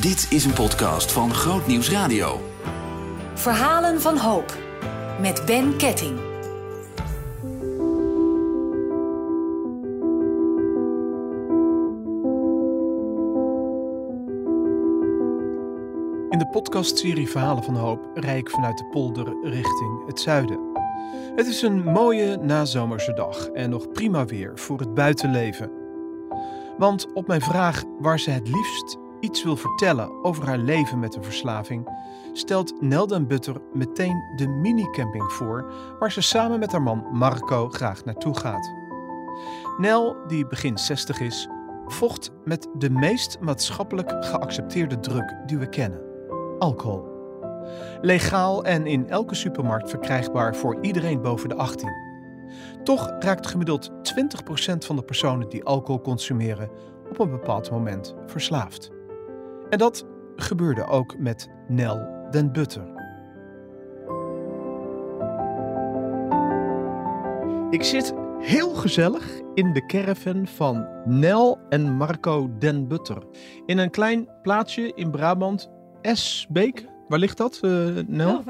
Dit is een podcast van Groot Nieuws Radio. Verhalen van hoop. Met Ben Ketting. In de podcastserie Verhalen van Hoop rijd ik vanuit de polder richting het zuiden. Het is een mooie nazomerse dag en nog prima weer voor het buitenleven. Want op mijn vraag waar ze het liefst iets wil vertellen over haar leven met een verslaving, stelt Nel den Butter meteen de minicamping voor waar ze samen met haar man Marco graag naartoe gaat. Nel, die begin 60 is, vocht met de meest maatschappelijk geaccepteerde druk die we kennen: alcohol. Legaal en in elke supermarkt verkrijgbaar voor iedereen boven de 18. Toch raakt gemiddeld 20% van de personen die alcohol consumeren op een bepaald moment verslaafd. En dat gebeurde ook met Nel den Butter. Ik zit heel gezellig in de caravan van Nel en Marco den Butter. In een klein plaatsje in Brabant, Esbeek. Waar ligt dat, uh, Nel?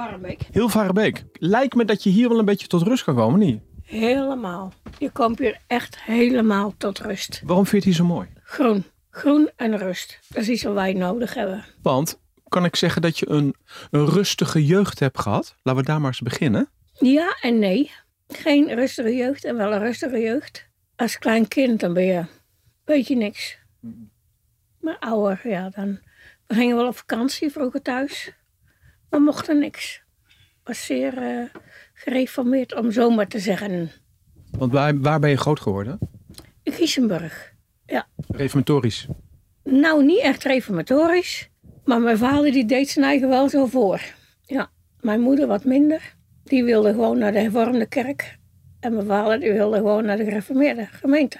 Heel Varenbeek. Lijkt me dat je hier wel een beetje tot rust kan komen, niet? Helemaal. Je komt hier echt helemaal tot rust. Waarom vind je het hier zo mooi? Groen. Groen en rust. Dat is iets wat wij nodig hebben. Want kan ik zeggen dat je een, een rustige jeugd hebt gehad? Laten we daar maar eens beginnen. Ja en nee. Geen rustige jeugd en wel een rustige jeugd. Als klein kind dan ben je, weet je niks. Maar ouder, ja, dan we gingen wel op vakantie vroeger thuis. Maar mochten niks. Was zeer uh, gereformeerd om zo maar te zeggen. Want waar, waar ben je groot geworden? In Giesenburg. Ja. Reformatorisch. Nou, niet echt reformatorisch. Maar mijn vader die deed zijn eigen wel zo voor. Ja, mijn moeder wat minder. Die wilde gewoon naar de hervormde kerk. En mijn vader die wilde gewoon naar de gereformeerde gemeente.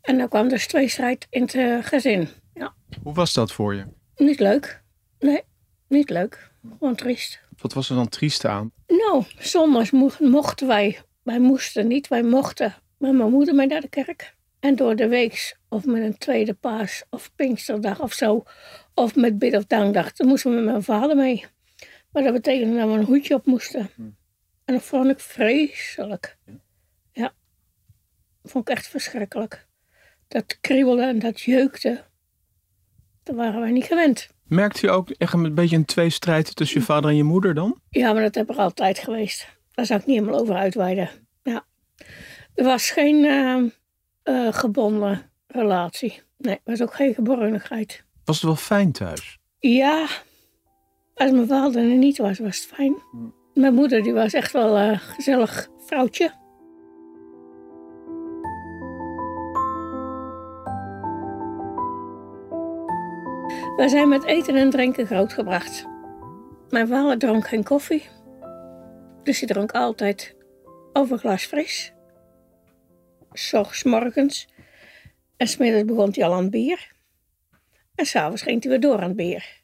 En dan kwam dus tweestrijd in het uh, gezin. Ja. Hoe was dat voor je? Niet leuk. Nee, niet leuk. Gewoon triest. Wat was er dan triest aan? Nou, zondags mo mochten wij. Wij moesten niet, wij mochten met mijn moeder mee naar de kerk. En door de week, of met een tweede paas of Pinksterdag of zo, of met bid of dankdag, dan moesten we met mijn vader mee. Maar dat betekende dat we een hoedje op moesten. En dat vond ik vreselijk. Ja, vond ik echt verschrikkelijk. Dat kriebelde en dat jeukte, dat waren wij niet gewend. Merkte je ook echt een beetje een tweestrijd tussen je vader en je moeder dan? Ja, maar dat heb er altijd geweest. Daar zou ik niet helemaal over uitweiden. Ja. Er was geen uh, uh, gebonden relatie. Nee, was ook geen geborgenheid. Was het wel fijn thuis? Ja, als mijn vader er niet was, was het fijn. Mijn moeder die was echt wel een gezellig vrouwtje. We zijn met eten en drinken grootgebracht. Mijn vader dronk geen koffie. Dus hij dronk altijd over glas fris. S morgens. En smiddags begon hij al aan het bier. En s'avonds ging hij weer door aan het bier.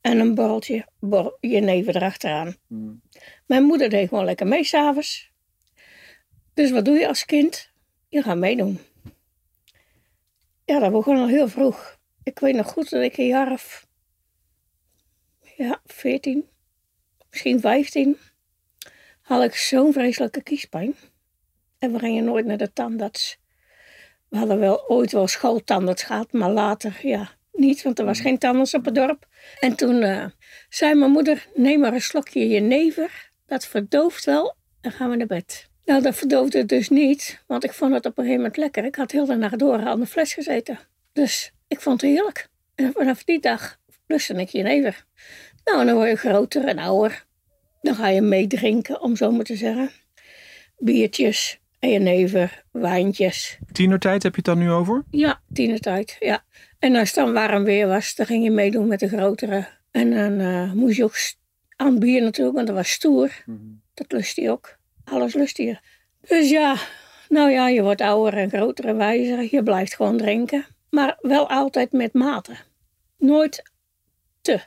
En een borreltje bor jenever erachteraan. Mm. Mijn moeder deed gewoon lekker mee s'avonds. Dus wat doe je als kind? Je gaat meedoen. Ja, dat begon al heel vroeg. Ik weet nog goed dat ik een jaar of ja, 14, misschien 15, had ik zo'n vreselijke kiespijn. En we gingen nooit naar de tandarts. We hadden wel ooit wel schooltandarts gehad, maar later ja, niet, want er was geen tandarts op het dorp. En toen uh, zei mijn moeder, neem maar een slokje jenever, dat verdooft wel en gaan we naar bed. Nou, dat verdoofde dus niet, want ik vond het op een gegeven moment lekker. Ik had heel de nacht door aan de fles gezeten. Dus ik vond het heerlijk. En vanaf die dag lustte ik jenever. Nou, dan word je groter en ouder. Dan ga je meedrinken, om zo maar te zeggen. Biertjes, jenever, wijntjes. Tienertijd heb je het dan nu over? Ja, tienertijd, ja. En als het dan warm weer was, dan ging je meedoen met de grotere. En dan uh, moest je ook aan bier natuurlijk, want dat was stoer. Mm -hmm. Dat lust je ook. Alles lust je. Dus ja, nou ja, je wordt ouder en groter en wijzer. Je blijft gewoon drinken. Maar wel altijd met mate. Nooit te.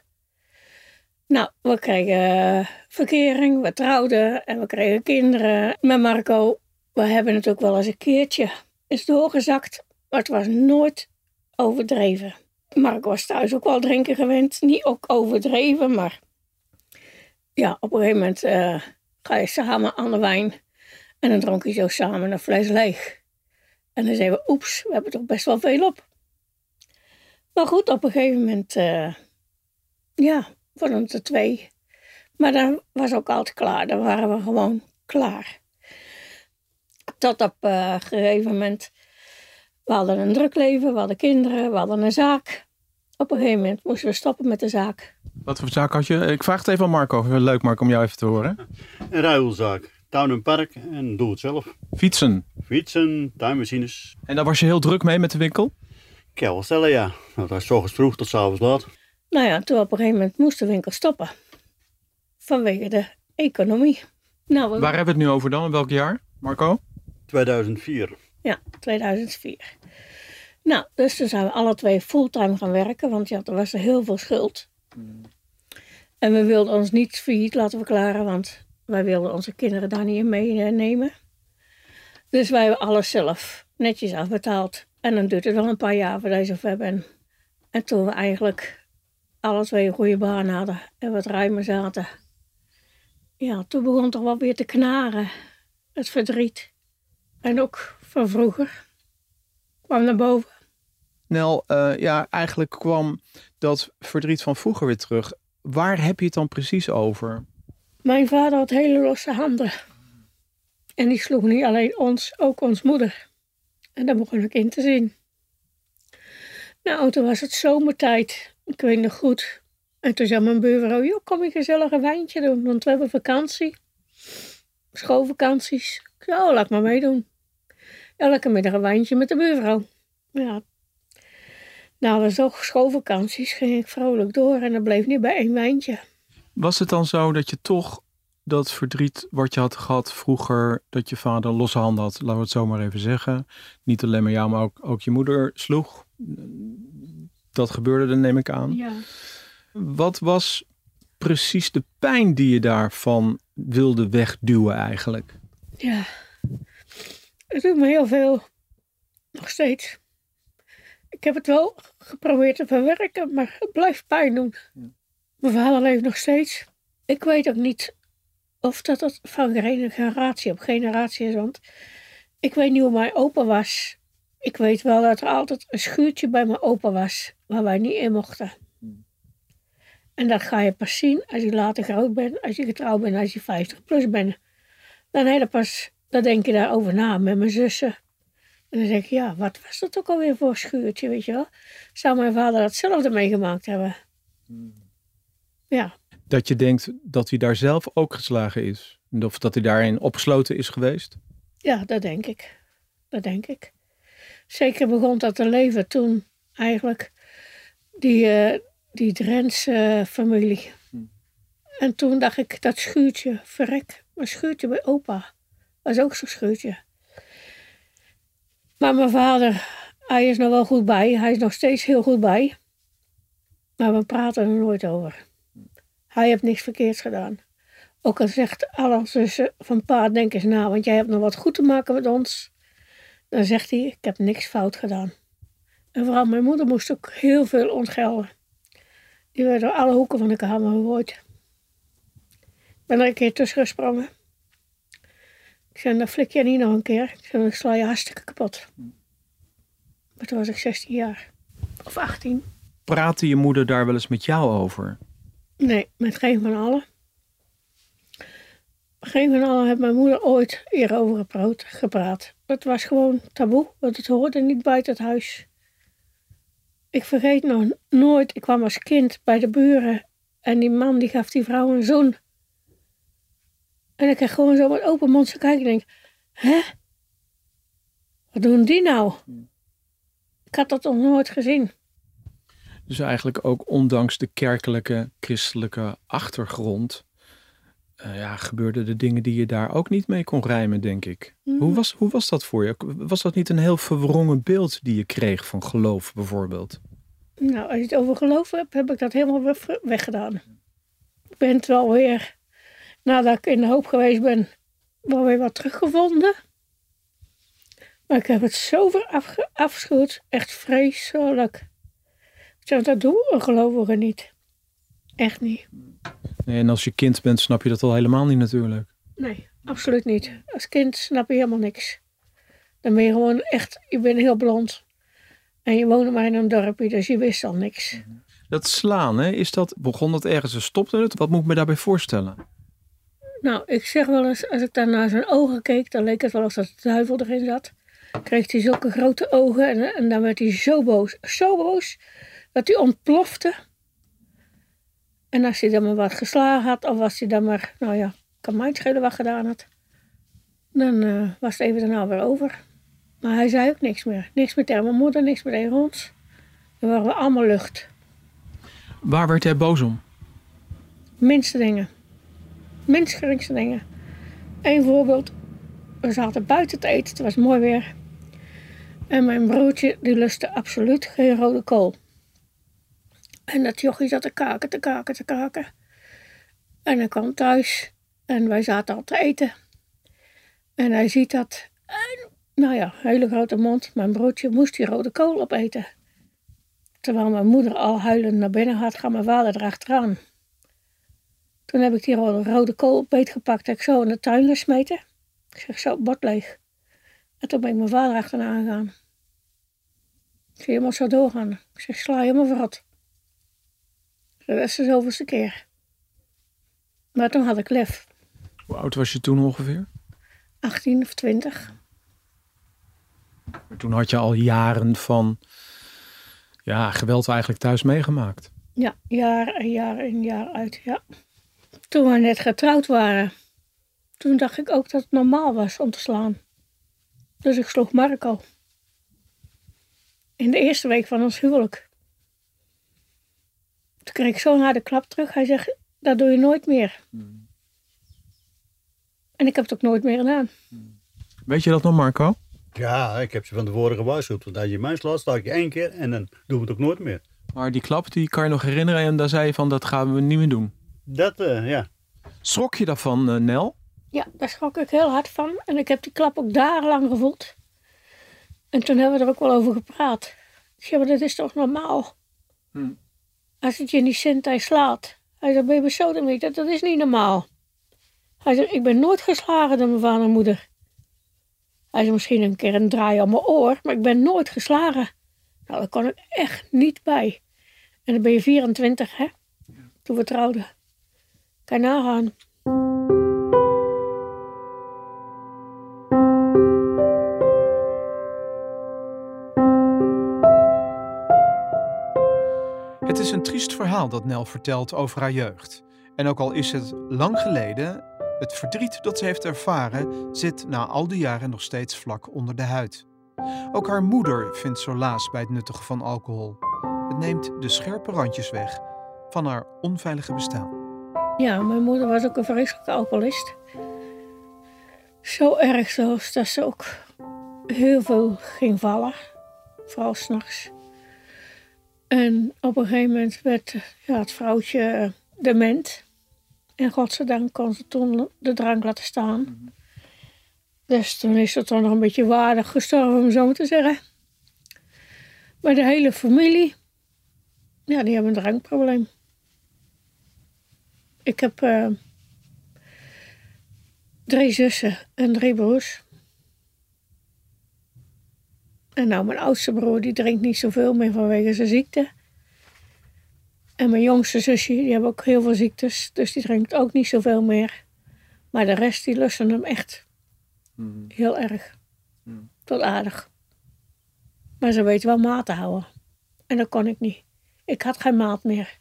Nou, we kregen verkering, we trouwden en we kregen kinderen. Met Marco, we hebben het ook wel eens een keertje is doorgezakt. Maar het was nooit overdreven. Maar ik was thuis ook wel drinken gewend. Niet ook overdreven, maar ja, op een gegeven moment eh, ga je samen aan de wijn. En dan dronk je zo samen een fles leeg. En dan zeiden we, oeps, we hebben toch best wel veel op. Maar goed, op een gegeven moment, uh, ja, worden het er twee. Maar dan was ook altijd klaar. Dan waren we gewoon klaar. Tot op eh, een gegeven moment, we hadden een druk leven, we hadden kinderen, we hadden een zaak. Op een gegeven moment moesten we stoppen met de zaak. Wat voor zaak had je? Ik vraag het even aan Marco. Leuk Marco om jou even te horen. Een ruilzaak. Tuin en park en doe het zelf. Fietsen? Fietsen, tuinmachines. En daar was je heel druk mee met de winkel? Ik kan wel stellen, ja. Dat was s vroeg tot s avonds laat. Nou ja, toen op een gegeven moment moest de winkel stoppen. Vanwege de economie. Nou, Waar hebben we het nu over dan? In welk jaar, Marco? 2004. Ja, 2004. Nou, dus toen zijn we alle twee fulltime gaan werken, want ja, er was er heel veel schuld. En we wilden ons niet failliet laten verklaren, want wij wilden onze kinderen daar niet in meenemen. Dus wij hebben alles zelf netjes afbetaald. En dan duurt het wel een paar jaar voordat je zover bent. En toen we eigenlijk alle twee een goede baan hadden en wat ruimer zaten. Ja, toen begon het toch wel weer te knaren. Het verdriet. En ook van vroeger kwam naar boven. Nel, uh, ja, eigenlijk kwam dat verdriet van vroeger weer terug. Waar heb je het dan precies over? Mijn vader had hele losse handen. En die sloeg niet alleen ons, ook ons moeder. En daar begon ik in te zien. Nou, toen was het zomertijd. Ik weet nog goed. En toen zei mijn buurvrouw, joh, kom je gezellig een wijntje doen, want we hebben vakantie. Schoolvakanties. Ik zei, oh, laat maar meedoen. Elke middag een wijntje met de buurvrouw. Ja. Na de schoolvakanties ging ik vrolijk door en dat bleef niet bij één wijntje. Was het dan zo dat je toch dat verdriet wat je had gehad vroeger, dat je vader losse handen had, laten we het zo maar even zeggen. Niet alleen maar jou, maar ook, ook je moeder sloeg. Dat gebeurde, dan neem ik aan. Ja. Wat was precies de pijn die je daarvan wilde wegduwen eigenlijk? Ja, het doet me heel veel. Nog steeds. Ik heb het wel geprobeerd te verwerken, maar het blijft pijn doen. Mijn vader leeft nog steeds. Ik weet ook niet of dat het van generatie op generatie is, want ik weet niet hoe mijn opa was. Ik weet wel dat er altijd een schuurtje bij mijn opa was, waar wij niet in mochten. En dat ga je pas zien als je later groot bent, als je getrouwd bent, als je 50 plus bent. Dan, heb je pas, dan denk je daarover na met mijn zussen. En dan denk je, ja, wat was dat ook alweer voor schuurtje, weet je wel? Zou mijn vader datzelfde meegemaakt hebben? Ja. Dat je denkt dat hij daar zelf ook geslagen is? Of dat hij daarin opgesloten is geweest? Ja, dat denk ik. Dat denk ik. Zeker begon dat te leven toen eigenlijk die, uh, die Drentse familie. En toen dacht ik, dat schuurtje, verrek, mijn schuurtje bij opa was ook zo'n schuurtje. Maar mijn vader, hij is nog wel goed bij. Hij is nog steeds heel goed bij. Maar we praten er nooit over. Hij heeft niks verkeerds gedaan. Ook al zegt alle zussen van pa, denk eens na, want jij hebt nog wat goed te maken met ons. Dan zegt hij, ik heb niks fout gedaan. En vooral mijn moeder moest ook heel veel ontgelden. Die werd door alle hoeken van de kamer gegooid. Ik ben er een keer tussen gesprongen. Ik zei, dan flik je niet nog een keer. Ik zei, dan sla je hartstikke kapot. Maar toen was ik 16 jaar. Of 18. Praatte je moeder daar wel eens met jou over? Nee, met geen van allen. Geen van allen heeft mijn moeder ooit hierover gepraat. Het was gewoon taboe, want het hoorde niet buiten het huis. Ik vergeet nog nooit, ik kwam als kind bij de buren en die man die gaf die vrouw een zoen. En ik kreeg gewoon zo met open mond te kijken en denk, hè? Wat doen die nou? Ik had dat nog nooit gezien. Dus eigenlijk ook ondanks de kerkelijke, christelijke achtergrond, uh, ja, gebeurden de dingen die je daar ook niet mee kon rijmen, denk ik. Mm. Hoe, was, hoe was dat voor je? Was dat niet een heel verwrongen beeld die je kreeg van geloof, bijvoorbeeld? Nou, als je het over geloof hebt, heb ik dat helemaal weggedaan. Ik ben het wel weer, nadat ik in de hoop geweest ben, wel weer wat teruggevonden. Maar ik heb het zo ver afge- afschuwd, echt vreselijk. Zeg, dat doen gelovigen niet. Echt niet. Nee, en als je kind bent, snap je dat al helemaal niet natuurlijk. Nee, absoluut niet. Als kind snap je helemaal niks. Dan ben je gewoon echt, je bent heel blond. En je woonde maar in een dorpje, dus je wist al niks. Dat slaan, hè, is dat, begon dat ergens en stopte het? Wat moet ik me daarbij voorstellen? Nou, ik zeg wel eens, als ik daar naar zijn ogen keek, dan leek het wel alsof de duivel erin zat. Kreeg hij zulke grote ogen en, en dan werd hij zo boos, zo boos, dat hij ontplofte. En als hij dan maar wat geslagen had, of als hij dan maar, nou ja, kan mij het schelen wat gedaan had, dan eh, was het even daarna weer over. Maar hij zei ook niks meer. Niks meer tegen mijn moeder, niks meer tegen ons. Dan waren we allemaal lucht. Waar werd hij boos om? Minste dingen. Minst dingen. Eén voorbeeld. We zaten buiten te eten, het was mooi weer. En mijn broertje, die lustte absoluut geen rode kool. En dat jochie zat te kaken, te kaken, te kaken. En hij kwam thuis en wij zaten al te eten. En hij ziet dat. En, nou ja, hele grote mond. Mijn broertje moest die rode kool opeten. Terwijl mijn moeder al huilend naar binnen had, gaat mijn vader erachteraan. Toen heb ik die rode, rode kool beetgepakt. Heb ik zo in de tuin gesmeten. Ik zeg zo, bord leeg. En toen ben ik mijn vader achterna gegaan. Ik zie helemaal zo doorgaan. Ik zeg, sla je helemaal verrot. Dat is de zoveelste keer. Maar toen had ik lef. Hoe oud was je toen ongeveer? 18 of 20. Maar toen had je al jaren van ja, geweld eigenlijk thuis meegemaakt. Ja, jaar en jaar in jaar uit, ja. Toen we net getrouwd waren, toen dacht ik ook dat het normaal was om te slaan. Dus ik sloeg Marco. In de eerste week van ons huwelijk. Toen kreeg ik zo'n harde klap terug. Hij zegt, dat doe je nooit meer. En ik heb het ook nooit meer gedaan. Weet je dat nog, Marco? Ja, ik heb ze van tevoren gewaarschuwd. Want als je mij slaat, sta ik je één keer en dan doen we het ook nooit meer. Maar die klap, die kan je nog herinneren en daar zei je van, dat gaan we niet meer doen. Dat, eh, ja. Schrok je daarvan, eh, Nel? Ja, daar schrok ik heel hard van. En ik heb die klap ook dagenlang gevoeld. En toen hebben we er ook wel over gepraat. Ik zei, maar dat is toch normaal? Hm. Als het je niet cent hij slaat. Hij zei, ben je besodemiet? Dat, dat is niet normaal. Hij zei, ik ben nooit geslagen door mijn vader en moeder. Hij zei, misschien een keer een draai aan mijn oor, maar ik ben nooit geslagen. Nou, daar kon ik echt niet bij. En dan ben je 24, hè? Toen we trouwden. Kan je nagaan. Het is een triest verhaal dat Nel vertelt over haar jeugd. En ook al is het lang geleden, het verdriet dat ze heeft ervaren zit na al die jaren nog steeds vlak onder de huid. Ook haar moeder vindt solaas bij het nuttigen van alcohol. Het neemt de scherpe randjes weg van haar onveilige bestaan. Ja, mijn moeder was ook een vreselijke alcoholist. Zo erg zelfs dat ze ook heel veel ging vallen. Vooral s'nachts. En op een gegeven moment werd ja, het vrouwtje dement. En godzijdank kon ze toen de drank laten staan. Dus toen is het dan nog een beetje waardig gestorven, om zo te zeggen. Maar de hele familie, ja, die hebben een drankprobleem. Ik heb eh, drie zussen en drie broers. En nou, mijn oudste broer die drinkt niet zoveel meer vanwege zijn ziekte. En mijn jongste zusje, die heeft ook heel veel ziektes, dus die drinkt ook niet zoveel meer. Maar de rest, die lusten hem echt heel erg. Tot aardig. Maar ze weten wel maat te houden. En dat kon ik niet. Ik had geen maat meer.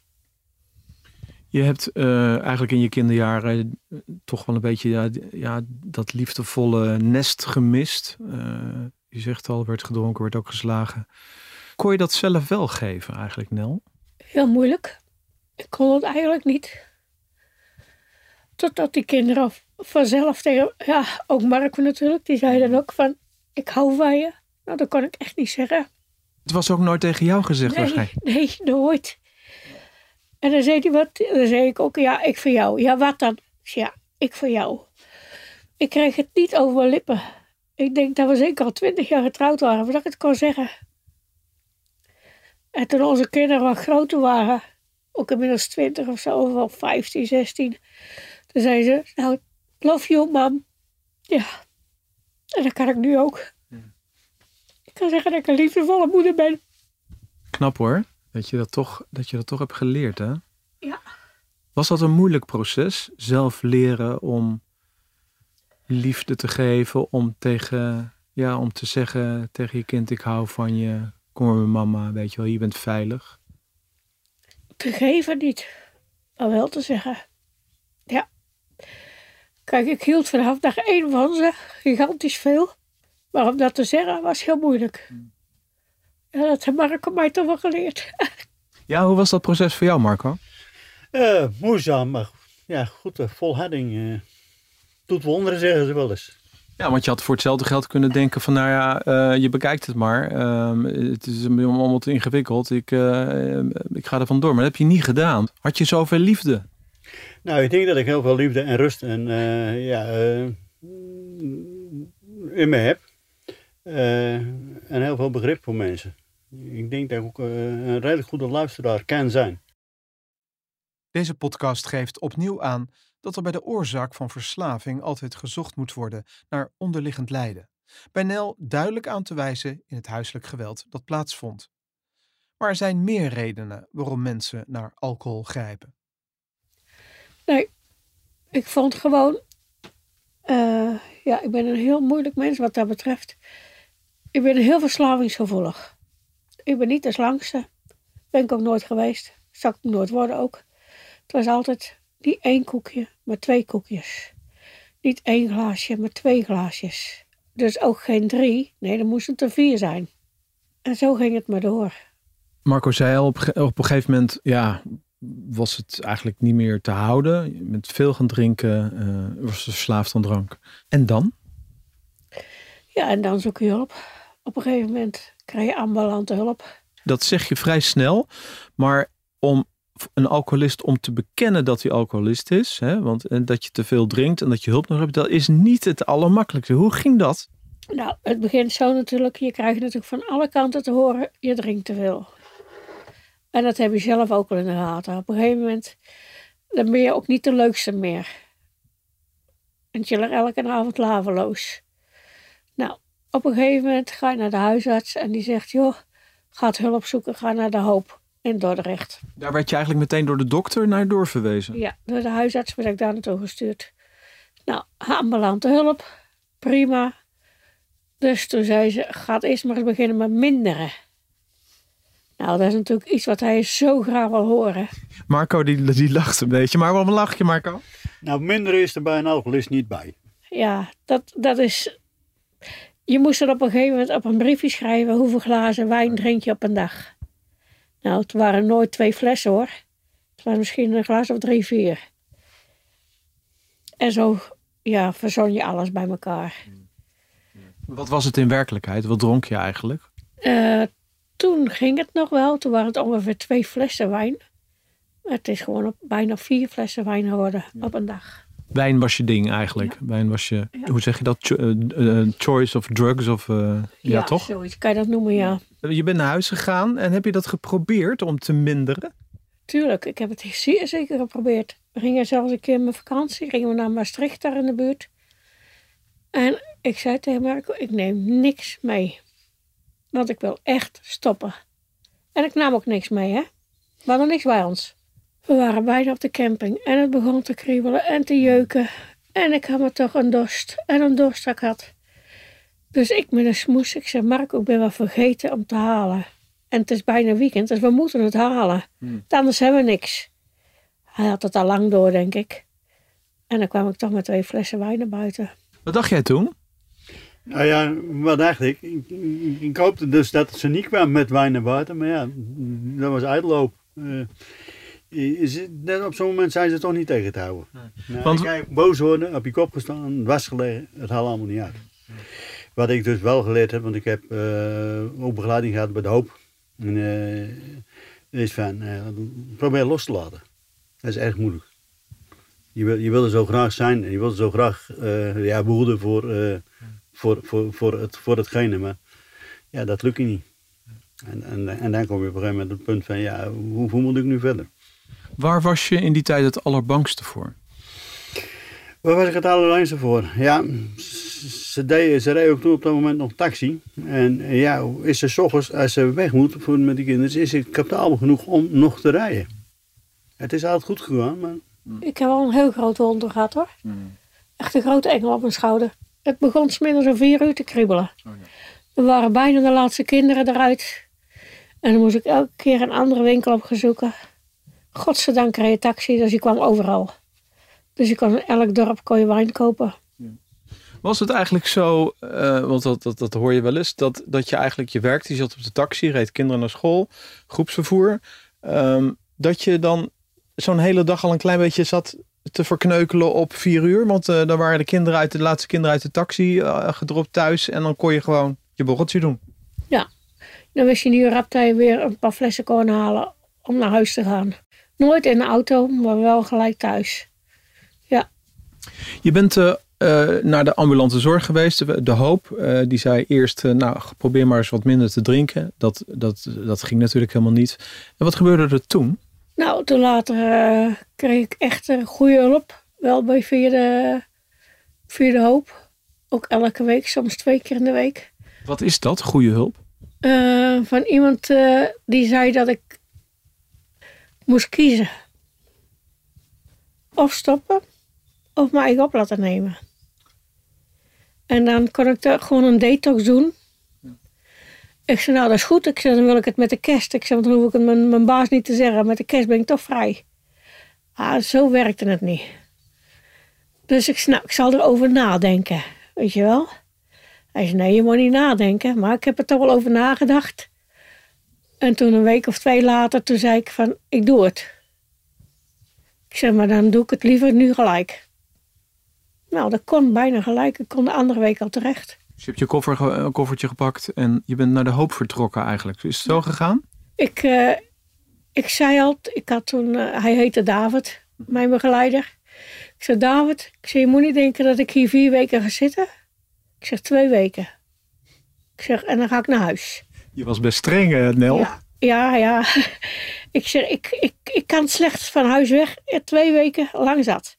Je hebt eh, eigenlijk in je kinderjaren eh, toch wel een beetje ja, ja, dat liefdevolle nest gemist. Eh, je zegt al, werd gedronken, werd ook geslagen. Kon je dat zelf wel geven eigenlijk, Nel? Heel moeilijk. Ik kon het eigenlijk niet. Totdat die kinderen vanzelf tegen, ja, ook Marco natuurlijk, die zei dan ook van, ik hou van je. Nou, dat kon ik echt niet zeggen. Het was ook nooit tegen jou gezegd Nee, waarschijnlijk. nee, nooit. En dan zei hij wat, dan zei ik ook, ja, ik voor jou. Ja, wat dan? Ik zei, ja, ik voor jou. Ik kreeg het niet over mijn lippen. Ik denk dat we zeker al twintig jaar getrouwd waren, voordat ik het kon zeggen. En toen onze kinderen wat groter waren, ook inmiddels 20 of zo, of wel 15, 16, toen zei ze, nou, love you, mam. Ja, en dat kan ik nu ook. Ik kan zeggen dat ik een liefdevolle moeder ben. Knap hoor, dat je dat toch, dat je dat toch hebt geleerd hè? Ja. Was dat een moeilijk proces? Zelf leren om liefde te geven, om tegen, ja, om te zeggen tegen je kind ik hou van je, kom maar met mama, weet je wel, je bent veilig. Te geven niet, maar wel te zeggen. Ja. Kijk, ik hield vanaf dag één van ze, gigantisch veel. Maar om dat te zeggen was heel moeilijk. Ja, dat heeft Marco mij toch wel geleerd. Ja, hoe was dat proces voor jou Marco? Eh, moeizaam, maar ja, goed, eh, volharding eh, doet wonderen, zeggen ze wel eens. Ja, want je had voor hetzelfde geld kunnen denken van, nou ja, eh, je bekijkt het maar. Ehm, het is allemaal te ingewikkeld. Ik, eh, ik ga er vandoor. Maar dat heb je niet gedaan. Had je zoveel liefde? Nou, ik denk dat ik heel veel liefde en rust en eh, ja, eh, in me heb. Eh, en heel veel begrip voor mensen. Ik denk dat ik ook eh, een redelijk goede luisteraar kan zijn. Deze podcast geeft opnieuw aan dat er bij de oorzaak van verslaving altijd gezocht moet worden naar onderliggend lijden. Bij Nel duidelijk aan te wijzen in het huiselijk geweld dat plaatsvond. Maar er zijn meer redenen waarom mensen naar alcohol grijpen. Nee, ik vond gewoon. eh, ja, ik ben een heel moeilijk mens wat dat betreft. Ik ben heel verslavingsgevoelig. Ik ben niet de slangste. Ben ik ook nooit geweest. Zal ik nooit worden ook. Het was altijd niet één koekje, maar twee koekjes. Niet één glaasje, maar twee glaasjes. Dus ook geen drie. Nee, dan moest het er vier zijn. En zo ging het maar door. Marco zei al, op, ge- op een gegeven moment ja, was het eigenlijk niet meer te houden. Je bent veel gaan drinken, eh, was verslaafd aan drank. En dan? Ja, en dan zoek je hulp. Op een gegeven moment krijg je ambulante hulp. Dat zeg je vrij snel, maar om een alcoholist om te bekennen dat hij alcoholist is, hè, want en dat je te veel drinkt en dat je hulp nodig hebt, dat is niet het allermakkelijkste. Hoe ging dat? Nou, het begint zo natuurlijk. Je krijgt natuurlijk van alle kanten te horen, je drinkt te veel. En dat heb je zelf ook wel in de gaten. Op een gegeven moment dan ben je ook niet de leukste meer. En je ligt elke avond laveloos. Op een gegeven moment ga je naar de huisarts en die zegt, joh, ga hulp zoeken, ga naar de Hoop in Dordrecht. Daar werd je eigenlijk meteen door de dokter naar doorverwezen. Ja, door de huisarts werd ik daar naartoe gestuurd. Nou, ambulante hulp, prima. Dus toen zei ze, ga eerst maar eens beginnen met minderen. Nou, dat is natuurlijk iets wat hij zo graag wil horen. Marco die, die lacht een beetje, maar waarom lach je Marco? Nou, minder is er bij een alcoholist niet bij. Ja, dat, dat is... Je moest er op een gegeven moment op een briefje schrijven... hoeveel glazen wijn drink je op een dag. Nou, het waren nooit twee flessen hoor. Het was misschien een glas of drie, vier. En zo, ja, verzon je alles bij elkaar. Wat was het in werkelijkheid? Wat dronk je eigenlijk? Eh, toen ging het nog wel. Toen waren het ongeveer twee flessen wijn. Het is gewoon op, bijna vier flessen wijn geworden op een dag. Wijn was je ding eigenlijk. Wijn was je, Ja. hoe zeg je dat? Cho- eh, eh, choice of drugs of, eh, ja, toch? Zoiets kan je dat noemen, ja. Je bent naar huis gegaan en heb je dat geprobeerd om te minderen? Tuurlijk, ik heb het zeer zeker geprobeerd. We gingen zelfs een keer met vakantie, gingen we naar Maastricht daar in de buurt. En ik zei tegen Marco, ik neem niks mee. Want ik wil echt stoppen. En ik nam ook niks mee, hè. We hadden niks bij ons. We waren bijna op de camping en het begon te kriebelen en te jeuken. En ik had me toch een dorst en een dorstak had. Dus ik met een smoes, ik zei Marco, ik ben wel vergeten om te halen. En het is bijna weekend, dus we moeten het halen. Anders hebben we niks. Hij had het al lang door, denk ik. En dan kwam ik toch met twee flessen wijn naar buiten. Wat dacht jij toen? Nou ja, wat dacht ik? Ik, ik, ik hoopte dus dat ze niet kwam met wijn naar buiten, maar ja, dat was uitloop. Eh, op zo'n moment zijn ze toch niet tegen te houden. Nou, Want- ik kijk, boos worden, op je kop gestaan, was gelegen, het haalt allemaal niet uit. Wat ik dus wel geleerd heb, want ik heb eh, ook begeleiding gehad bij de hoop. En, eh, is van, eh, probeer los te laten. Dat is erg moeilijk. Je wil, je wil er zo graag zijn en je wil er zo graag ja, behoeden voor, voor, voor, voor, het, voor hetgene, maar ja, dat lukt je niet. En, en, en dan kom je op een gegeven moment op het punt van, ja, hoe, hoe moet ik nu verder? Waar was je in die tijd het allerbangste voor? Waar was ik het allerlangste voor? Ja, ze, deed, ze reed ook toen op dat moment nog taxi. En ja, is ze s ochtends, als ze weg moet voor, met die kinderen, is ze kapitaal genoeg om nog te rijden. Het is altijd goed gegaan, maar... Ik heb al een heel groot wonder gehad hoor. Echt een grote engel op mijn schouder. Het begon smiddags om vier uur te kriebelen. Oh, ja. Er waren bijna de laatste kinderen eruit. En dan moest ik elke keer een andere winkel op gaan zoeken. Godzijdank reed je taxi, dus je kwam overal. Dus je kon in elk dorp kon je wijn kopen. Was het eigenlijk zo, eh, want dat, dat, dat hoor je wel eens, dat, dat je eigenlijk je werkte, je zat op de taxi, reed kinderen naar school, groepsvervoer, ehm, dat je dan zo'n hele dag al een klein beetje zat te verkneukelen op vier uur, want eh dan waren de kinderen uit de, laatste kinderen uit de taxi eh, gedropt thuis en dan kon je gewoon je borreltje doen. Dan wist je niet rap dat je weer een paar flessen kon halen om naar huis te gaan. Nooit in de auto, maar wel gelijk thuis. Je bent eh, eh, naar de ambulante zorg geweest, de, Hoop. eh, die zei eerst, nou probeer maar eens wat minder te drinken. Dat, dat, dat ging natuurlijk helemaal niet. En wat gebeurde er toen? Nou, toen later kreeg ik echt een goede hulp. Wel bij via de, via de hoop. Ook elke week, soms twee keer in de week. Wat is dat, goede hulp? Van iemand die zei dat ik moest kiezen. Of stoppen, of mijn eigen op laten nemen. En dan kon ik gewoon een detox doen. Ik zei, nou dat is goed. Ik zei, dan wil ik het met de kerst. Ik zei, want dan hoef ik mijn, mijn baas niet te zeggen. Met de kerst ben ik toch vrij. Ah, zo werkte het niet. Dus ik nou, ik zal erover nadenken. Weet je wel? Hij zei, nee, je moet niet nadenken. Maar ik heb er toch wel over nagedacht. En toen een week of twee later, toen zei ik van, ik doe het. Ik zeg, maar dan doe ik het liever nu gelijk. Nou, dat kon bijna gelijk. Ik kon de andere week al terecht. Dus je hebt je koffer, koffertje gepakt en je bent naar de Hoop vertrokken eigenlijk. Is het zo gegaan? Ik, eh, ik zei al, ik had toen, eh, hij heette David, mijn begeleider. Ik zei, David, ik zeg, je moet niet denken dat ik hier vier weken ga zitten. Ik zeg, twee weken. Ik zeg, en dan ga ik naar huis. Je was best streng, Nel. Ja, ja. ja. ik zeg, ik, ik, ik kan slecht van huis weg. Twee weken lang zat.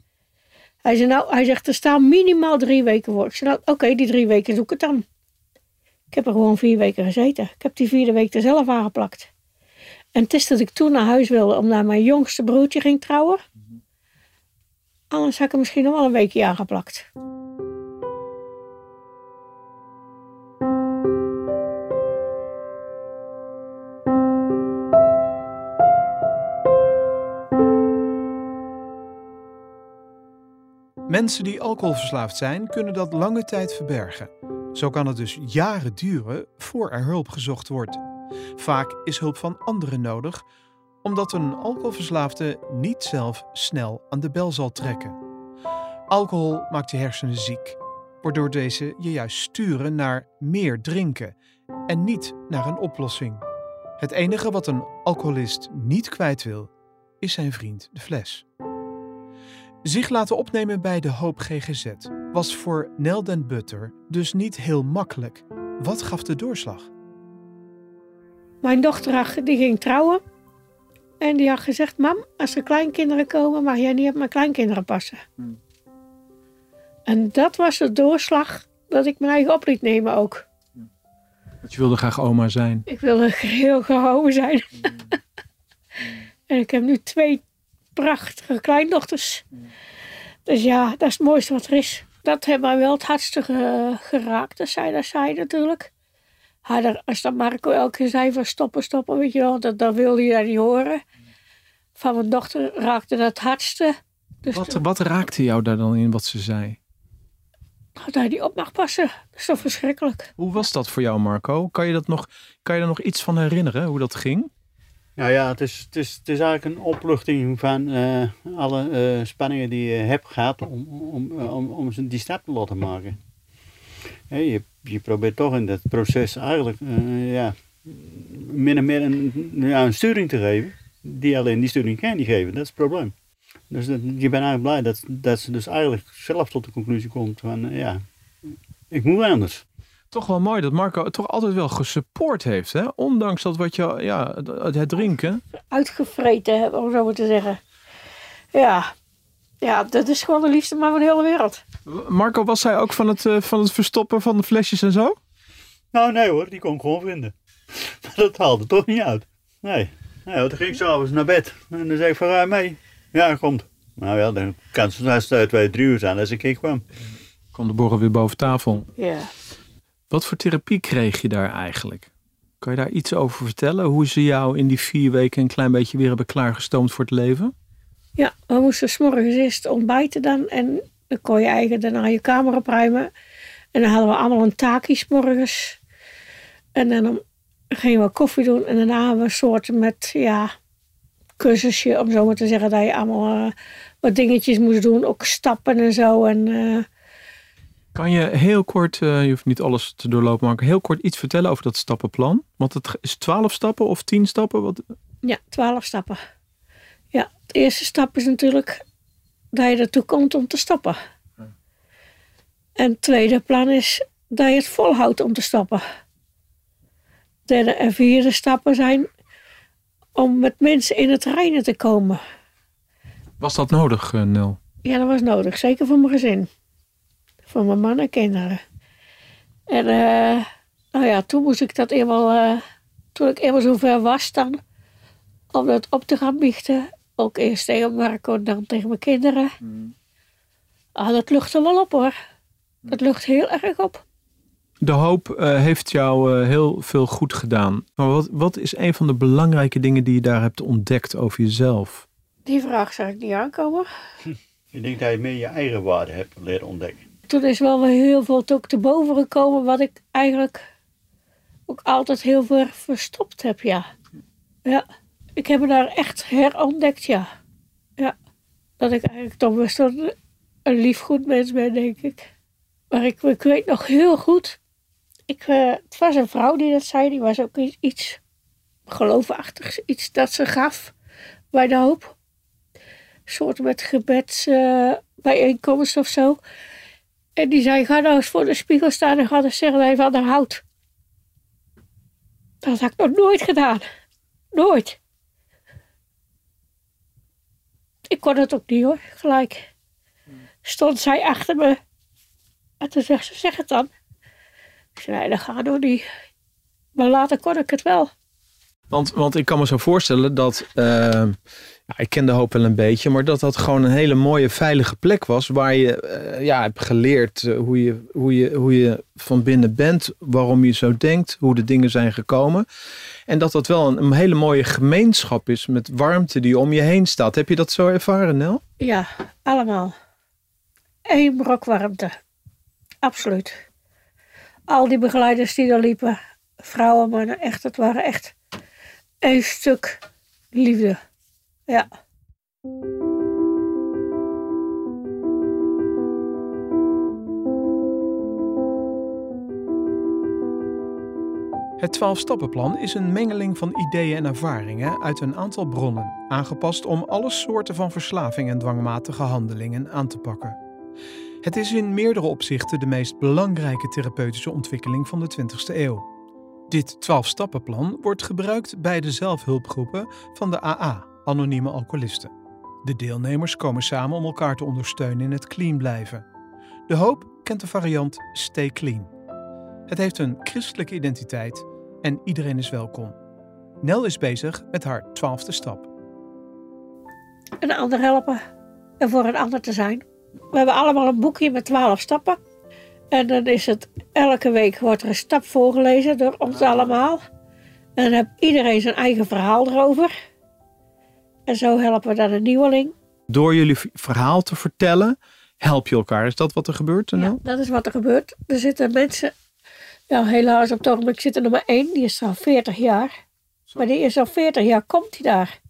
Hij zei, nou, hij zegt, er staan minimaal drie weken voor. Ik zei, nou, oké, die drie weken zoek ik dan. Ik heb er gewoon vier weken gezeten. Ik heb die vierde week er zelf aangeplakt. En het is dat ik toen naar huis wilde, omdat mijn jongste broertje ging trouwen. Anders had ik er misschien nog wel een weekje aangeplakt. Mensen die alcoholverslaafd zijn, kunnen dat lange tijd verbergen. Zo kan het dus jaren duren voor er hulp gezocht wordt. Vaak is hulp van anderen nodig, omdat een alcoholverslaafde niet zelf snel aan de bel zal trekken. Alcohol maakt je hersenen ziek, waardoor deze je juist sturen naar meer drinken en niet naar een oplossing. Het enige wat een alcoholist niet kwijt wil, is zijn vriend de fles. Zich laten opnemen bij de Hoop GGZ was voor Nel den Butter dus niet heel makkelijk. Wat gaf de doorslag? Mijn dochter die ging trouwen. En die had gezegd, mam, als er kleinkinderen komen, mag jij niet op mijn kleinkinderen passen. Hmm. En dat was de doorslag dat ik mijn eigen op liet nemen ook. Want je wilde graag oma zijn. Ik wilde heel gehouden zijn. en ik heb nu twee prachtige kleindochters. Dus ja, dat is het mooiste wat er is. Dat heeft mij wel het hardste ge- geraakt. Dat zei, dat zei natuurlijk. Dat- als dat Marco elke keer zei van stoppen, stoppen, weet je wel, dat, dat wilde je daar niet horen. Van mijn dochter raakte dat het hardste. Dus Wat, toen- wat raakte jou daar dan in wat ze zei? dat hij die op mag passen. Dat is toch verschrikkelijk. Hoe was dat voor jou, Marco? Kan je, dat nog, kan je er nog iets van herinneren, hoe dat ging? Nou ja, het is, het is, het is eigenlijk een opluchting van eh, alle eh, spanningen die je hebt gehad om, om, eh, om, om die stap te laten maken. Je, je probeert toch in dat proces eigenlijk eh, ja, min en meer een, ja, een sturing te geven. Die alleen die sturing kan niet geven, dat is het probleem. Dus je bent eigenlijk blij dat, dat ze dus eigenlijk zelf tot de conclusie komt van ja, ik moet anders. Toch wel mooi dat Marco het toch altijd wel gesupport heeft. Hè? Ondanks dat wat je, ja, het drinken. Uitgevreten, hè, om zo maar te zeggen. Ja. ja, dat is gewoon de liefste man van de hele wereld. Marco, was hij ook van het, eh, van het verstoppen van de flesjes en zo? Nou, nee hoor, die kon ik gewoon vinden. Maar dat haalde toch niet uit. Nee. nee want dan ging ik s'avonds naar bed. En dan zei ik van, rij mee. Ja, komt. Nou ja, dan kan het twee, drie uur zijn als ik hier kwam. Kwam de borrel weer boven tafel. Ja. Wat voor therapie kreeg je daar eigenlijk? Kan je daar iets over vertellen? Hoe ze jou in die vier weken een klein beetje weer hebben klaargestoomd voor het leven? Ja, we moesten s'morgens eerst ontbijten dan. En dan kon je eigen daarna je kamer opruimen. En dan hadden we allemaal een taakje 's morgens. En dan gingen we koffie doen. En daarna hadden we een soort met, ja, cursusje. Om zo maar te zeggen dat je allemaal eh, wat dingetjes moest doen. Ook stappen en zo. En eh, Kan je heel kort, eh, je hoeft niet alles te doorlopen, maar heel kort iets vertellen over dat stappenplan? Want het is twaalf stappen of tien stappen? Wat, ja, twaalf stappen. Ja, de eerste stap is natuurlijk dat je ertoe komt om te stoppen. En het tweede plan is dat je het volhoudt om te stoppen. Derde en vierde stappen zijn om met mensen in het reinen te komen. was dat nodig, eh, Nel? Ja, dat was nodig. Zeker voor mijn gezin. Voor mijn man en kinderen. En eh, nou ja, toen moest ik dat eenmaal, eh, toen ik eenmaal zover was dan, om dat op te gaan biechten. Ook eerst tegen Marco en dan tegen mijn kinderen. Ah, dat lucht er wel op hoor. Dat lucht heel erg op. De hoop eh, heeft jou eh, heel veel goed gedaan. Maar wat, wat is een van de belangrijke dingen die je daar hebt ontdekt over jezelf? Die vraag zag ik niet aankomen. Ik denk dat je meer je eigen waarde hebt leren ontdekken. Toen is wel weer heel veel ook te boven gekomen wat ik eigenlijk ook altijd heel veel verstopt heb, ja. Ja, ik heb me daar echt herontdekt, ja. Ja, dat ik eigenlijk toch best een- een lief goed mens ben, denk ik. Maar ik, weet nog heel goed, ik, eh, het was een vrouw die dat zei, die was ook iets, iets geloofachtigs, iets dat ze gaf bij de hoop. Een soort met gebedsbijeenkomst of zo. En die zei, ga nou eens voor de spiegel staan en ga eens zeggen dat van haar houdt. Dat had ik nog nooit gedaan. Nooit. Ik kon het ook niet hoor, gelijk. Stond zij achter me. En toen zegt ze, zeg het dan. Ik zei, nee, dat gaat nog niet. Maar later kon ik het wel. Want, want ik kan me zo voorstellen dat, eh, ja, ik ken de hoop wel een beetje, maar dat dat gewoon een hele mooie veilige plek was waar je eh, ja, hebt geleerd eh, hoe, je, hoe, je, hoe je van binnen bent, waarom je zo denkt, hoe de dingen zijn gekomen. En dat dat wel een, een hele mooie gemeenschap is met warmte die om je heen staat. Heb je dat zo ervaren, Nel? Ja, allemaal. Eén brok warmte. Absoluut. Al die begeleiders die er liepen, vrouwen, mannen, echt, het waren echt één stuk liefde. Ja. Het 12-stappenplan is een mengeling van ideeën en ervaringen uit een aantal bronnen, aangepast om alle soorten van verslaving en dwangmatige handelingen aan te pakken. Het is in meerdere opzichten de meest belangrijke therapeutische ontwikkeling van de 20e eeuw. Dit 12-stappenplan wordt gebruikt bij de zelfhulpgroepen van de AA, Anonieme Alcoholisten. De deelnemers komen samen om elkaar te ondersteunen in het clean blijven. De hoop kent de variant Stay Clean. Het heeft een christelijke identiteit en iedereen is welkom. Nel is bezig met haar twaalfde stap. Een ander helpen en voor een ander te zijn. We hebben allemaal een boekje met twaalf stappen. En dan is het elke week wordt er een stap voorgelezen door ons allemaal. En dan heeft iedereen zijn eigen verhaal erover. En zo helpen we dan een nieuweling. Door jullie verhaal te vertellen, help je elkaar. Is dat wat er gebeurt, Nel? Ja, dat is wat er gebeurt. Er zitten mensen, ja, helaas op het ogenblik zit er nummer één, die is al 40 jaar. Maar die is al 40 jaar, komt hij daar.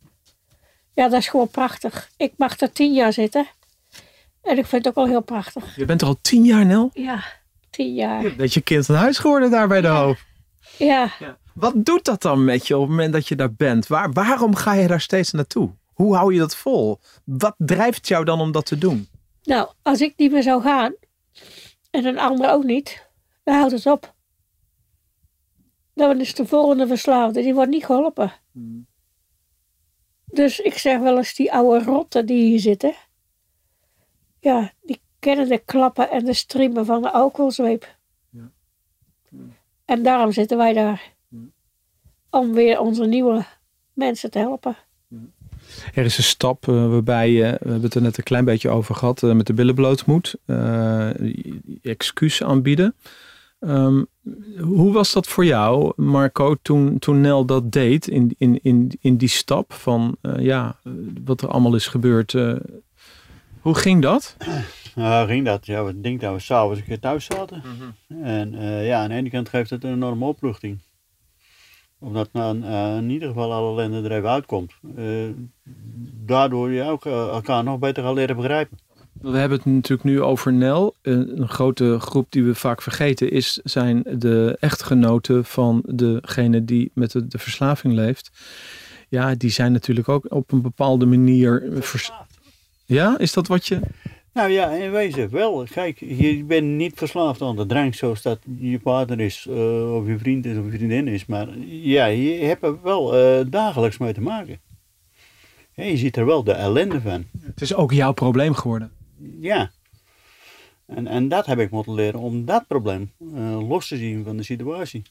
Ja, dat is gewoon prachtig. Ik mag er 10 jaar zitten. En ik vind het ook wel heel prachtig. Je bent er al tien jaar, Nel. Ja, 10 jaar. Dat je kind van huis geworden daar bij de hoop. Ja, Wat doet dat dan met je op het moment dat je daar bent? Waar, waarom ga je daar steeds naartoe? Hoe hou je dat vol? Wat drijft jou dan om dat te doen? nou, als ik niet meer zou gaan, en een ander ook niet, dan houdt het op. Dan is de volgende verslaafde, die wordt niet geholpen. Dus ik zeg wel eens, die oude rotten die hier zitten, ja, die kennen de klappen en de striemen van de alcoholzweep. Ja. En daarom zitten wij daar. Om weer onze nieuwe mensen te helpen. Er is een stap eh, waarbij je, we hebben het er net een klein beetje over gehad, eh, met de billen bloot moet. eh, excuus aanbieden. Ehm, hoe was dat voor jou, Marco, toen, toen Nel dat deed in, in, in, in die stap van eh, ja, eh, wat er allemaal is gebeurd? eh, hoe ging dat? Nou, ging dat. Ja, ik denk dat we s'avonds een keer thuis zaten. En eh, ja, aan de ene kant geeft het een enorme opluchting. Omdat nou, eh, in ieder geval alle ellende er even uitkomt. Eh, daardoor je ook eh, elkaar nog beter gaan leren begrijpen. We hebben het natuurlijk nu over Nel. Een, een grote groep die we vaak vergeten is, zijn de echtgenoten van degene die met de, de verslaving leeft. Ja, die zijn natuurlijk ook op een bepaalde manier. vers- Ja, is dat wat je. Nou ja, in wezen wel. Kijk, je bent niet verslaafd aan de drank zoals dat je partner is, eh, of je vriend is of je vriendin is. Maar ja, je hebt er wel eh, dagelijks mee te maken. Ja, je ziet er wel de ellende van. Het is ook jouw probleem geworden. Ja. En, en dat heb ik moeten leren om dat probleem eh, los te zien van de situatie.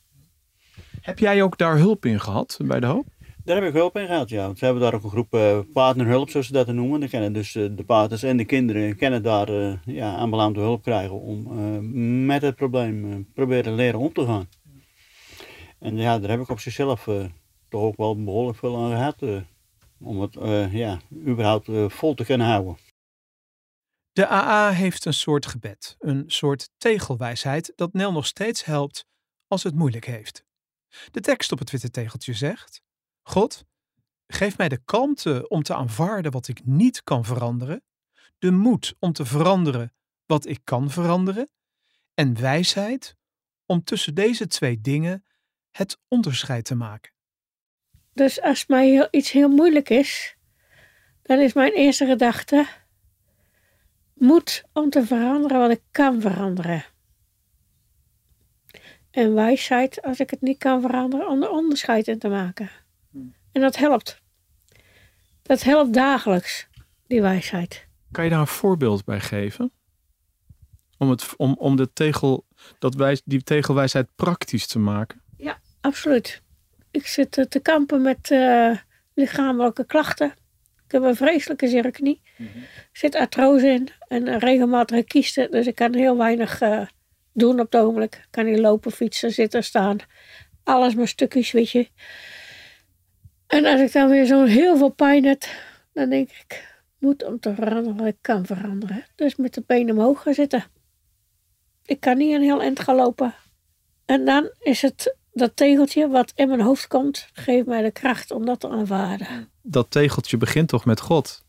Heb jij ook daar hulp in gehad bij de hoop? Daar heb ik hulp in gehad, ja. Want we hebben daar ook een groep eh, partnerhulp, zoals ze dat noemen. Dan kennen dus eh, de paters en de kinderen kennen daar eh ja, hulp krijgen om met het probleem proberen leren om te gaan. En ja, daar heb ik op zichzelf toch ook wel behoorlijk veel aan gehad. eh, om het ja, überhaupt vol te kunnen houden. De AA heeft een soort gebed, een soort tegelwijsheid dat Nel nog steeds helpt als het moeilijk heeft. De tekst op het witte tegeltje zegt: God, geef mij de kalmte om te aanvaarden wat ik niet kan veranderen, de moed om te veranderen wat ik kan veranderen en wijsheid om tussen deze twee dingen het onderscheid te maken. Dus als mij iets heel moeilijk is, dan is mijn eerste gedachte: moed om te veranderen wat ik kan veranderen. En wijsheid als ik het niet kan veranderen, om er onderscheid in te maken. En dat helpt. Dat helpt dagelijks, die wijsheid. Kan je daar een voorbeeld bij geven? Om, het, om, om de tegel, dat wijs, die tegelwijsheid praktisch te maken. Absoluut. Ik zit eh, te kampen met eh, lichamelijke klachten. Ik heb een vreselijke zere knie. Er zit artrose in en een regelmatige kiesten. Dus ik kan heel weinig eh, doen op het ogenblik. Ik kan niet lopen, fietsen, zitten, staan. Alles maar stukjes, weet je. En als ik dan weer zo'n heel veel pijn heb, dan denk ik, moet om te veranderen ik kan veranderen. Dus met de benen omhoog gaan zitten. Ik kan niet een heel eind gaan lopen. En dan is het dat tegeltje wat in mijn hoofd komt, geeft mij de kracht om dat te aanvaarden. Dat tegeltje begint toch met God.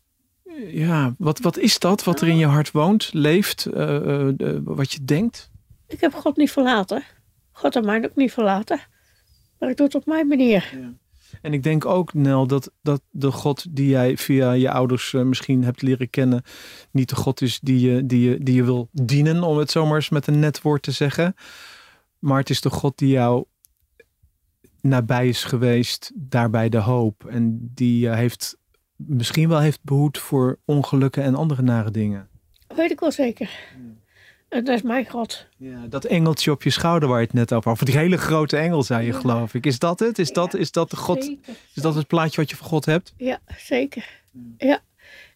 Ja, wat, wat is dat wat er in je hart woont, leeft, eh, eh, de- wat je denkt? Ik heb God niet verlaten. God heeft mij ook niet verlaten. Maar ik doe het op mijn manier. En ik denk ook, Nel, dat, dat de God die jij via je ouders eh, misschien hebt leren kennen, niet de God is die je, die, je, die je wil dienen, om het zomaar eens met een net woord te zeggen. Maar het is de God die jou nabij is geweest, daarbij de hoop. En die je heeft, misschien wel heeft behoed voor ongelukken en andere nare dingen. Weet ik wel zeker. Dat is mijn God. Ja, dat engeltje op je schouder waar je het net over had. Of die hele grote engel, zei je, Ja. geloof ik. Is dat het? Is dat, is dat de God? Zeker. Is dat het plaatje wat je van God hebt? Ja, zeker. Ja.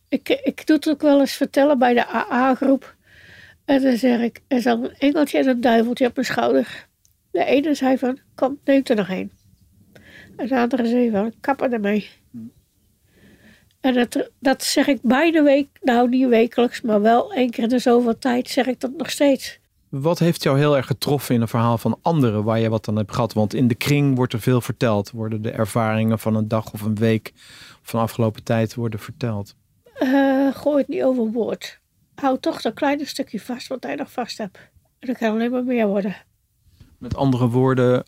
Ik, ik doe het ook wel eens vertellen bij de AA-groep. En dan zeg ik, er zat een engeltje en een duiveltje op mijn schouder. De ene zei van, kom, neem er nog een. En de andere zei van, kappen ermee. En dat, dat zeg ik bijna week, nou niet wekelijks, maar wel één keer in de zoveel tijd zeg ik dat nog steeds. Wat heeft jou heel erg getroffen in een verhaal van anderen waar je wat aan hebt gehad? Want in de kring wordt er veel verteld. Worden de ervaringen van een dag of een week van afgelopen tijd worden verteld. Eh, gooi het niet overboord. Hou toch dat kleine stukje vast wat hij nog vast hebt. En dat kan alleen maar meer worden. Met andere woorden,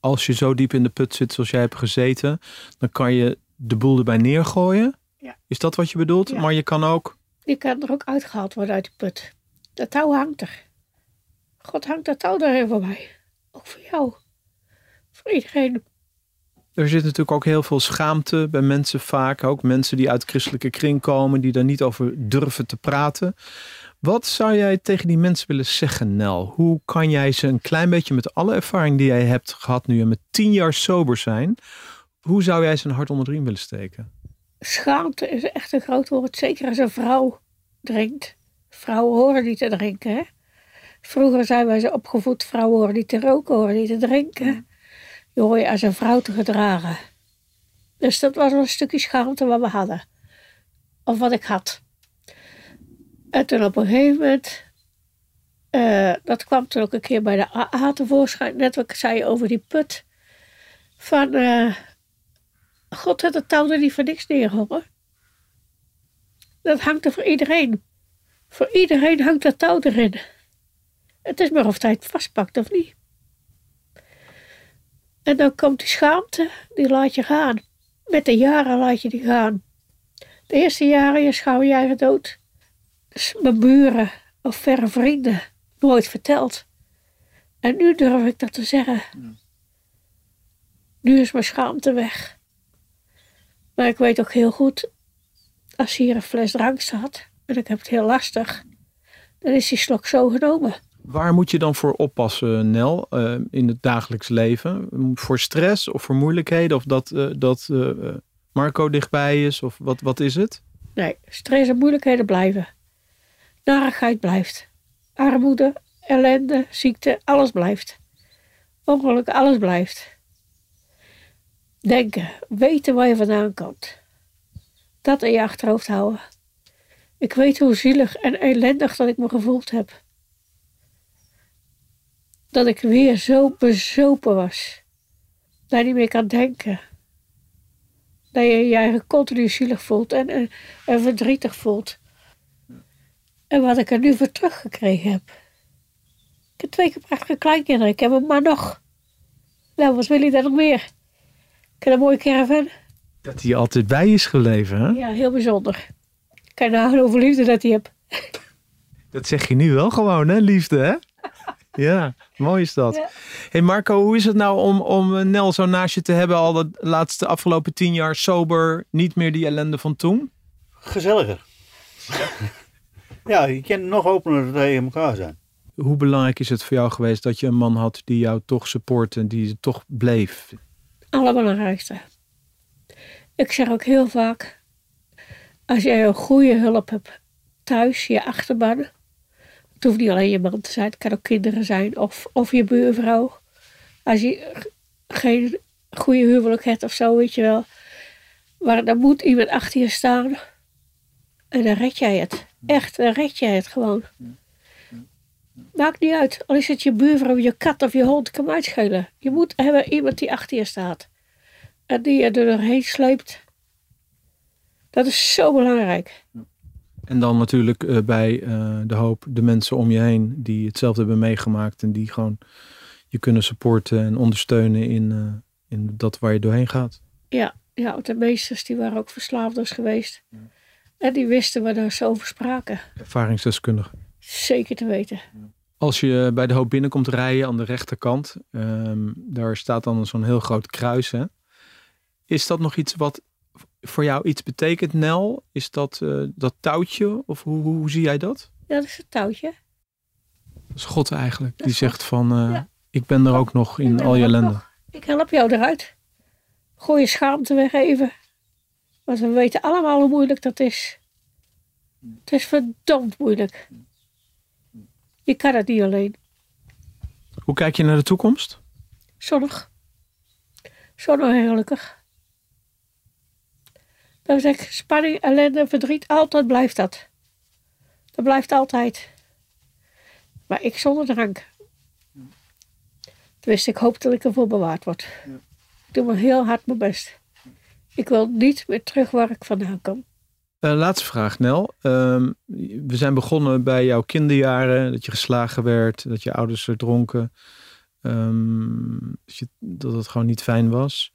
als je zo diep in de put zit zoals jij hebt gezeten, dan kan je de boel erbij neergooien. Ja. Is dat wat je bedoelt? Ja. Maar je kan ook. Die kan er ook uitgehaald worden uit de put. Dat touw hangt er. God hangt dat touw er even bij. Ook voor jou. Voor iedereen. Er zit natuurlijk ook heel veel schaamte bij mensen vaak. Ook mensen die uit christelijke kring komen, die daar niet over durven te praten. Wat zou jij tegen die mensen willen zeggen, Nel? Hoe kan jij ze een klein beetje met alle ervaring die jij hebt gehad nu en met tien jaar sober zijn, hoe zou jij ze een hart onder de riem willen steken? Schaamte is echt een groot woord. Zeker als een vrouw drinkt. Vrouwen horen niet te drinken. Hè? Vroeger zijn wij ze opgevoed. Vrouwen horen niet te roken, horen niet te drinken. Je hoor je als een vrouw te gedragen. Dus dat was een stukje schaamte wat we hadden. Of wat ik had. En toen op een gegeven moment, eh, dat kwam toen ook een keer bij de AA tevoorschijn, net wat ik zei over die put. Van, eh, God had het touw er niet voor niks neer, hoor. Dat hangt er voor iedereen. Voor iedereen hangt dat touw erin. Het is maar of hij het vastpakt of niet. En dan komt die schaamte, die laat je gaan. Met de jaren laat je die gaan. De eerste jaren, je schouw je eigen dood. Dus mijn buren of verre vrienden nooit verteld. En nu durf ik dat te zeggen. Nu is mijn schaamte weg. Maar ik weet ook heel goed, als hier een fles drank staat en ik heb het heel lastig, dan is die slok zo genomen. Waar moet je dan voor oppassen, Nel, uh, in het dagelijks leven? Voor stress of voor moeilijkheden? Of dat, uh, dat uh, Marco dichtbij is? Of wat, wat is het? Nee, stress en moeilijkheden blijven. Narigheid blijft. Armoede, ellende, ziekte, alles blijft. Ongeluk, alles blijft. Denken, weten waar je vandaan komt. Dat in je achterhoofd houden. Ik weet hoe zielig en ellendig dat ik me gevoeld heb. Dat ik weer zo bezopen was. Dat je niet meer kan denken. Dat je je eigen continu zielig voelt en, en, en verdrietig voelt. En wat ik er nu voor teruggekregen heb. Ik heb twee keer prachtige kleinkinderen. Ik heb hem maar nog. Nou, wat wil je dan nog meer? Ik heb een mooie caravan. Dat hij altijd bij is gebleven, hè? Ja, heel bijzonder. Kijk nou hoeveel liefde dat hij hebt. Dat zeg je nu wel gewoon, hè? Liefde, hè? Ja, mooi is dat. Ja. hey Marco, hoe is het nou om, om Nel zo naast je te hebben al de laatste afgelopen tien jaar sober, niet meer die ellende van toen? Gezelliger. ja, je kan nog opener tegen elkaar zijn. Hoe belangrijk is het voor jou geweest dat je een man had die jou toch support en die toch bleef? Allerbelangrijkste. Ik zeg ook heel vaak, als jij een goede hulp hebt thuis, je achterban, het hoeft niet alleen je man te zijn, het kan ook kinderen zijn of, of je buurvrouw. Als je geen goede huwelijk hebt of zo, weet je wel. Maar dan moet iemand achter je staan en dan red jij het. Echt, dan red jij het gewoon. Maakt niet uit. Al is het je buurvrouw, je kat of je hond, kan uitschelen. Je moet hebben iemand die achter je staat. En die je er doorheen sleept. Dat is zo belangrijk. En dan natuurlijk uh, bij uh, de hoop de mensen om je heen die hetzelfde hebben meegemaakt. En die gewoon je kunnen supporten en ondersteunen in, uh, in dat waar je doorheen gaat. Ja, ja, de meesters die waren ook verslaafders geweest. Ja. En die wisten waar daar zo over spraken. Ervaringsdeskundigen. Zeker te weten. Als je bij de hoop binnenkomt rijden aan de rechterkant, um, daar staat dan zo'n heel groot kruis. Hè? Is dat nog iets wat voor jou iets betekent, Nel? Is dat uh, dat touwtje? Of hoe, hoe, hoe, zie jij dat? Ja, dat is het touwtje. Dat is God eigenlijk. Die zegt van, uh, ja. ik ben er ook nog in al je ellende. Ik help jou eruit. Gooi je schaamte weg even. Want we weten allemaal hoe moeilijk dat is. Het is verdomd moeilijk. Je kan het niet alleen. Hoe kijk je naar de toekomst? Zonnig. Zonnig en gelukkig. Dan zeg ik, spanning, ellende, verdriet, altijd blijft dat. Dat blijft altijd. Maar ik zonder drank. Dus ik hoop dat ik ervoor bewaard word. Ik doe me heel hard mijn best. Ik wil niet meer terug waar ik vandaan kom. Uh, laatste vraag, Nel. Uh, we zijn begonnen bij jouw kinderjaren, dat je geslagen werd, dat je ouders er dronken, um, dat, dat het gewoon niet fijn was.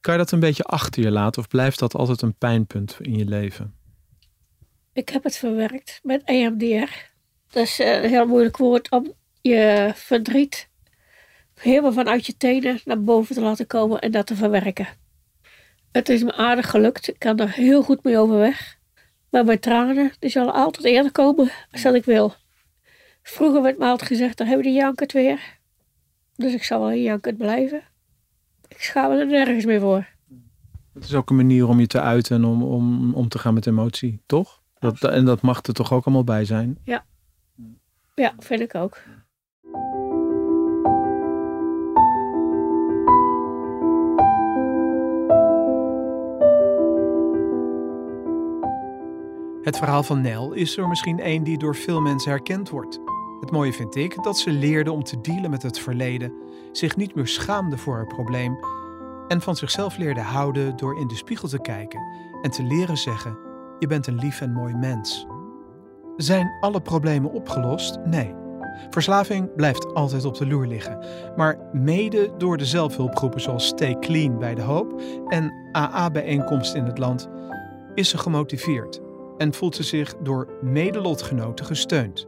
Kan je dat een beetje achter je laten of blijft dat altijd een pijnpunt in je leven? Ik heb het verwerkt met EMDR. Dat is een heel moeilijk woord om je verdriet helemaal vanuit je tenen naar boven te laten komen en dat te verwerken. Het is me aardig gelukt. Ik kan er heel goed mee overweg. Maar mijn tranen, die zullen altijd eerder komen als dat ik wil. Vroeger werd me altijd gezegd, dan hebben we die jankert weer. Dus ik zal wel in jankert blijven. Ik schaam me er nergens meer voor. Het is ook een manier om je te uiten en om, om, om te gaan met emotie, toch? Dat, en dat mag er toch ook allemaal bij zijn? Ja, vind ik ook. Het verhaal van Nel is er misschien één die door veel mensen herkend wordt. Het mooie vind ik dat ze leerde om te dealen met het verleden, zich niet meer schaamde voor haar probleem en van zichzelf leerde houden door in de spiegel te kijken en te leren zeggen: Je bent een lief en mooi mens. Zijn alle problemen opgelost? Nee. Verslaving blijft altijd op de loer liggen. Maar mede door de zelfhulpgroepen zoals Stay Clean bij De Hoop en AA-bijeenkomst in het land is ze gemotiveerd en voelt ze zich door medelotgenoten gesteund.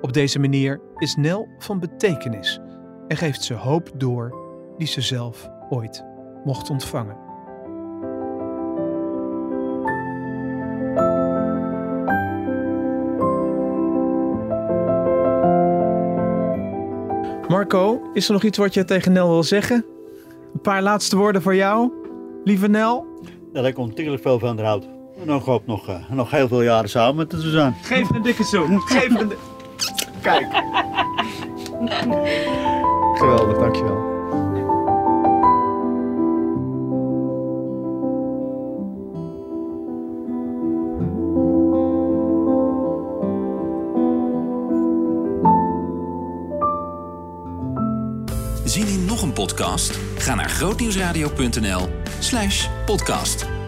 Op deze manier is Nel van betekenis en geeft ze hoop door die ze zelf ooit mocht ontvangen. Marco, is er nog iets wat je tegen Nel wil zeggen? Een paar laatste woorden voor jou, lieve Nel. Dat ik ontzettend veel van haar houd. En dan hoop nog, eh, nog heel veel jaren samen met te zijn. Geef een dikke zoen. Geef een. Kijk. Geweldig, dankjewel. Zien in nog een podcast? Ga naar grootnieuwsradio.nl slash podcast.